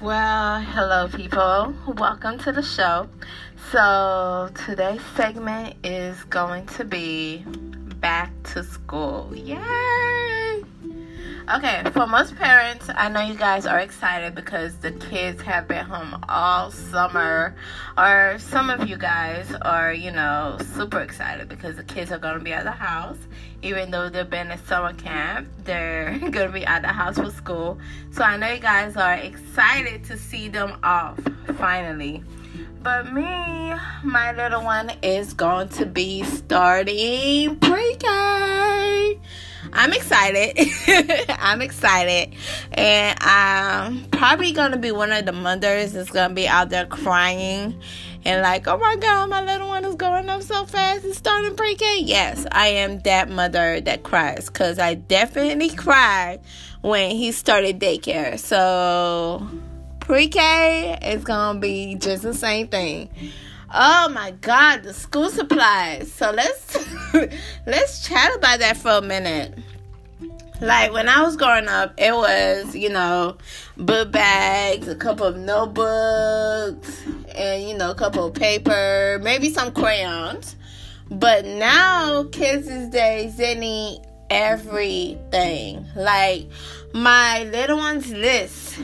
Well, hello, people. Welcome to the show. So, today's segment is going to be back to school. Yay! Okay, for most parents, I know you guys are excited because the kids have been home all summer, or some of you guys are, you know, super excited because the kids are going to be at the house. Even though they've been at summer camp, they're going to be at the house for school. So I know you guys are excited to see them off finally. But me, my little one is going to be starting pre K. I'm excited. I'm excited. And I'm probably going to be one of the mothers that's going to be out there crying and like, oh my God, my little one is growing up so fast and starting pre K. Yes, I am that mother that cries because I definitely cried when he started daycare. So pre K is going to be just the same thing. Oh my God, the school supplies. So let's let's chat about that for a minute. Like when I was growing up, it was you know book bags, a couple of notebooks, and you know a couple of paper, maybe some crayons. But now kids these days they need everything. Like my little one's list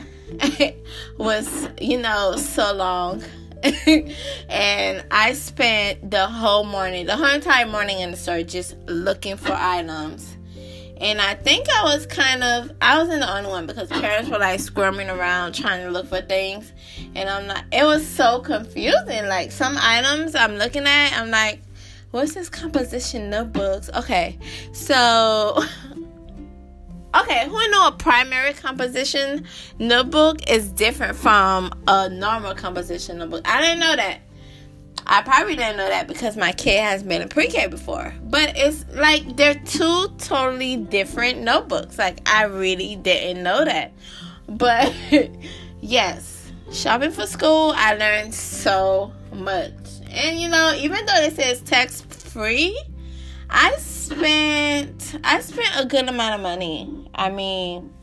was you know so long and I spent the whole morning, the whole entire morning in the store just looking for items. And I think I was kind of, I wasn't the only one because parents were like squirming around trying to look for things. And I'm not, it was so confusing. Like some items I'm looking at, I'm like, what's this composition notebooks? Okay, so Okay, who know a primary composition notebook is different from a normal composition notebook? I didn't know that. I probably didn't know that because my kid has been in pre-K before. But it's like they're two totally different notebooks. Like I really didn't know that. But yes, shopping for school, I learned so much. And you know, even though it says text free, I spent I spent a good amount of money. I mean,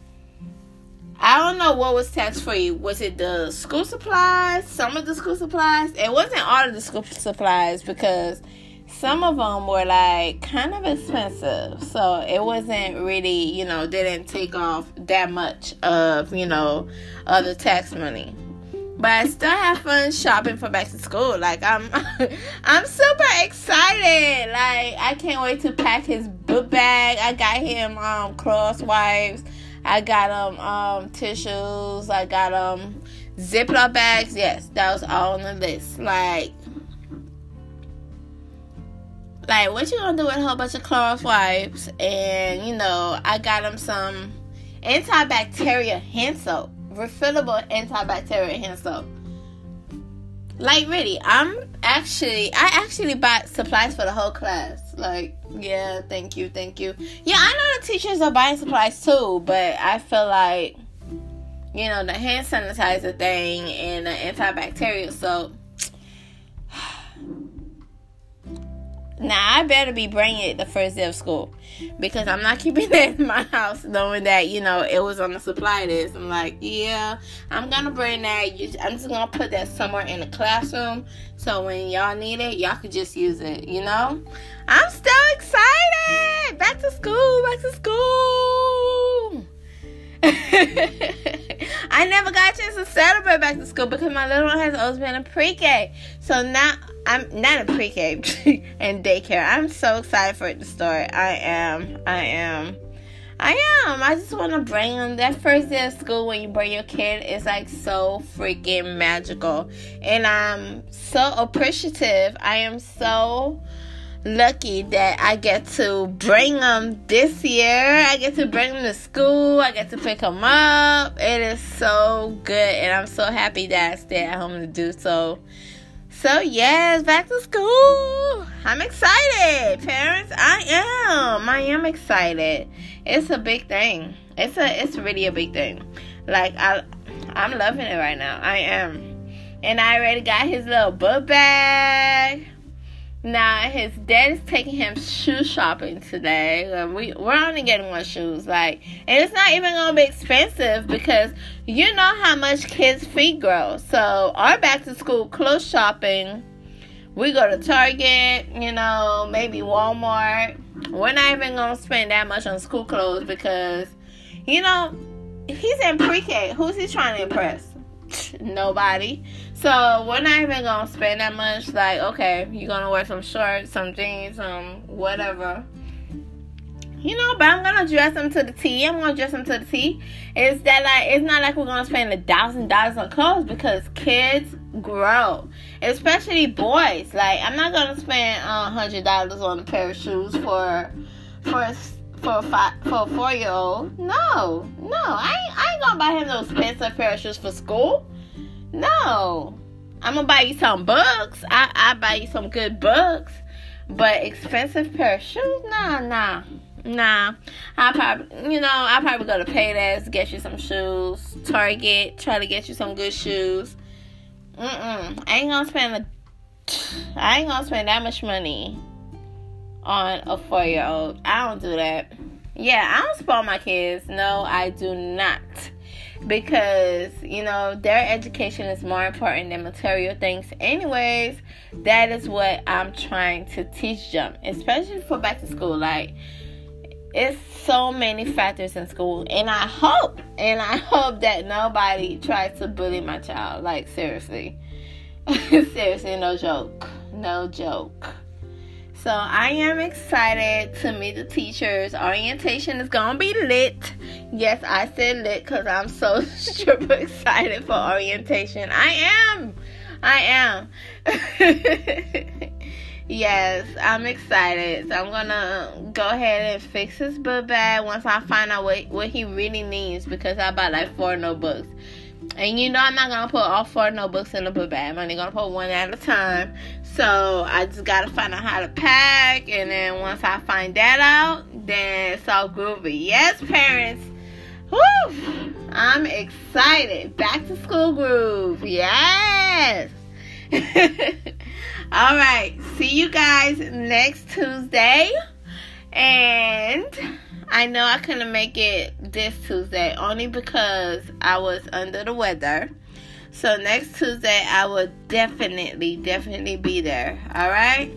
I don't know what was tax free. Was it the school supplies? Some of the school supplies? It wasn't all of the school supplies because some of them were like kind of expensive. So it wasn't really, you know, didn't take off that much of, you know, other tax money but I still have fun shopping for back to school. Like I'm I'm super excited. Like I can't wait to pack his bag. I got him um Clorox wipes. I got him um tissues. I got him Ziploc bags. Yes, that was all on the list. Like like what you gonna do with a whole bunch of Clorox wipes and you know I got him some antibacterial hand soap refillable antibacterial hand soap. Like really, I'm actually I actually bought supplies for the whole class. Like, yeah, thank you, thank you. Yeah, I know the teachers are buying supplies too, but I feel like you know the hand sanitizer thing and the antibacterial soap Now I better be bringing it the first day of school because I'm not keeping it in my house knowing that you know it was on the supply list. I'm like, yeah, I'm gonna bring that. I'm just gonna put that somewhere in the classroom so when y'all need it, y'all could just use it. You know, I'm still excited. Back to school. Back to school. I never got a chance to celebrate back to school because my little one has always been in pre-K. So now I'm not in pre-K and daycare. I'm so excited for it to start. I am. I am. I am. I just want to bring them. That first day of school when you bring your kid is like so freaking magical. And I'm so appreciative. I am so lucky that I get to bring them this year. I get to bring them to school. I get to pick them up. It is so good. And I'm so happy that I stay at home to do so. So, yes, back to school. I'm excited, parents. I am. I am excited. It's a big thing. It's a it's really a big thing. Like I I'm loving it right now. I am. And I already got his little book bag. Now his dad is taking him shoe shopping today. We we're only getting one shoes, like, and it's not even gonna be expensive because you know how much kids' feet grow. So our back to school clothes shopping, we go to Target, you know, maybe Walmart. We're not even gonna spend that much on school clothes because, you know, he's in pre-K. Who's he trying to impress? Nobody. So we're not even gonna spend that much. Like, okay, you're gonna wear some shorts, some jeans, some whatever. You know, but I'm gonna dress them to the T. I'm gonna dress them to the T. It's that like it's not like we're gonna spend a thousand dollars on clothes because kids grow, especially boys. Like I'm not gonna spend a hundred dollars on a pair of shoes for for for a five, for a four year old. No, no, I ain't, I ain't gonna buy him those expensive pair of shoes for school. No. I'm gonna buy you some books. I I buy you some good books. But expensive pair of shoes? Nah, nah. Nah. I probably you know, I probably go to Payless, get you some shoes. Target, try to get you some good shoes. Mm-mm. I ain't gonna spend a I ain't gonna spend that much money on a four year old. I don't do that. Yeah, I don't spoil my kids. No, I do not because you know their education is more important than material things anyways. That is what i'm trying to teach them especially for back to school. Like it's so many factors in school and i hope and i hope that nobody tries to bully my child. Like seriously. Seriously no joke. No joke so I am excited to meet the teachers. Orientation is gonna be lit. Yes, I said lit because I'm so super excited for orientation. I am. I am. yes, I'm excited. So I'm gonna go ahead and fix his book bag once I find out what, what he really needs because I bought like four notebooks. And you know I'm not gonna put all four notebooks in the book bag. I'm only gonna put one at a time. So I just gotta find out how to pack, and then once I find that out, then it's all groovy. Yes, parents. Woo! I'm excited. Back to school groove. Yes. all right. See you guys next Tuesday. And I know I couldn't make it this Tuesday only because I was under the weather. So next Tuesday, I will definitely, definitely be there. All right.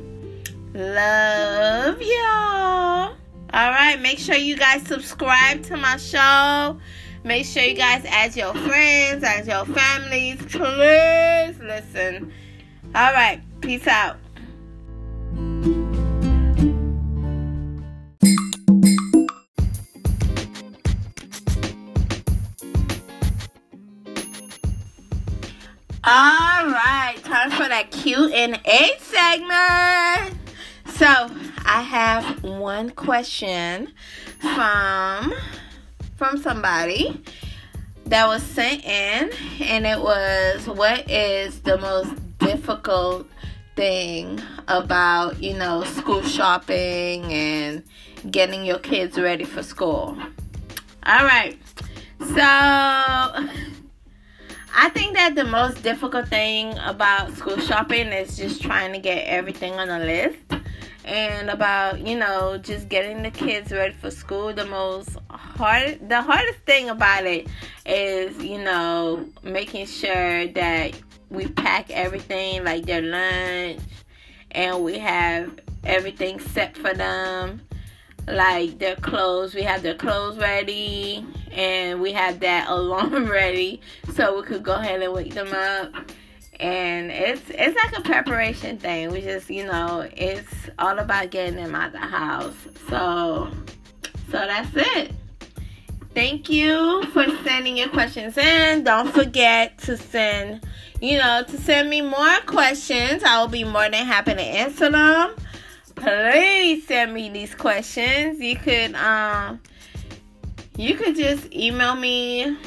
Love y'all. All right. Make sure you guys subscribe to my show. Make sure you guys add your friends, add your families. Please listen. All right. Peace out. All right, time for that Q and A segment. So I have one question from from somebody that was sent in, and it was, "What is the most difficult thing about you know school shopping and getting your kids ready for school?" All right, so I think that the most difficult thing about school shopping is just trying to get everything on the list. And about, you know, just getting the kids ready for school. The most hard the hardest thing about it is, you know, making sure that we pack everything like their lunch and we have everything set for them like their clothes. We have their clothes ready and we have that alarm ready so we could go ahead and wake them up. And it's it's like a preparation thing. We just, you know, it's all about getting them out the house. So so that's it. Thank you for sending your questions in. Don't forget to send, you know, to send me more questions. I will be more than happy to answer them please send me these questions. You could um you could just email me.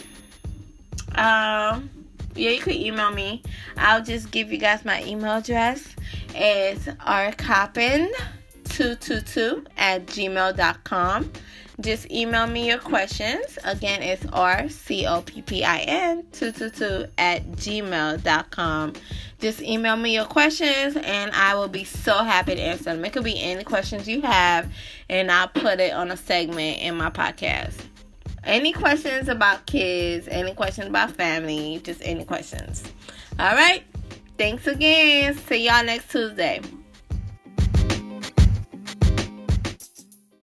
Um yeah, you could email me. I'll just give you guys my email address. It's rcoppin222 at gmail.com. just email me your questions. Again, it's rcoppin222 at gmail.com. Just email me your questions and I will be so happy to answer them. It could be any questions you have, and I'll put it on a segment in my podcast. Any questions about kids, any questions about family, just any questions. All right. Thanks again. See y'all next Tuesday.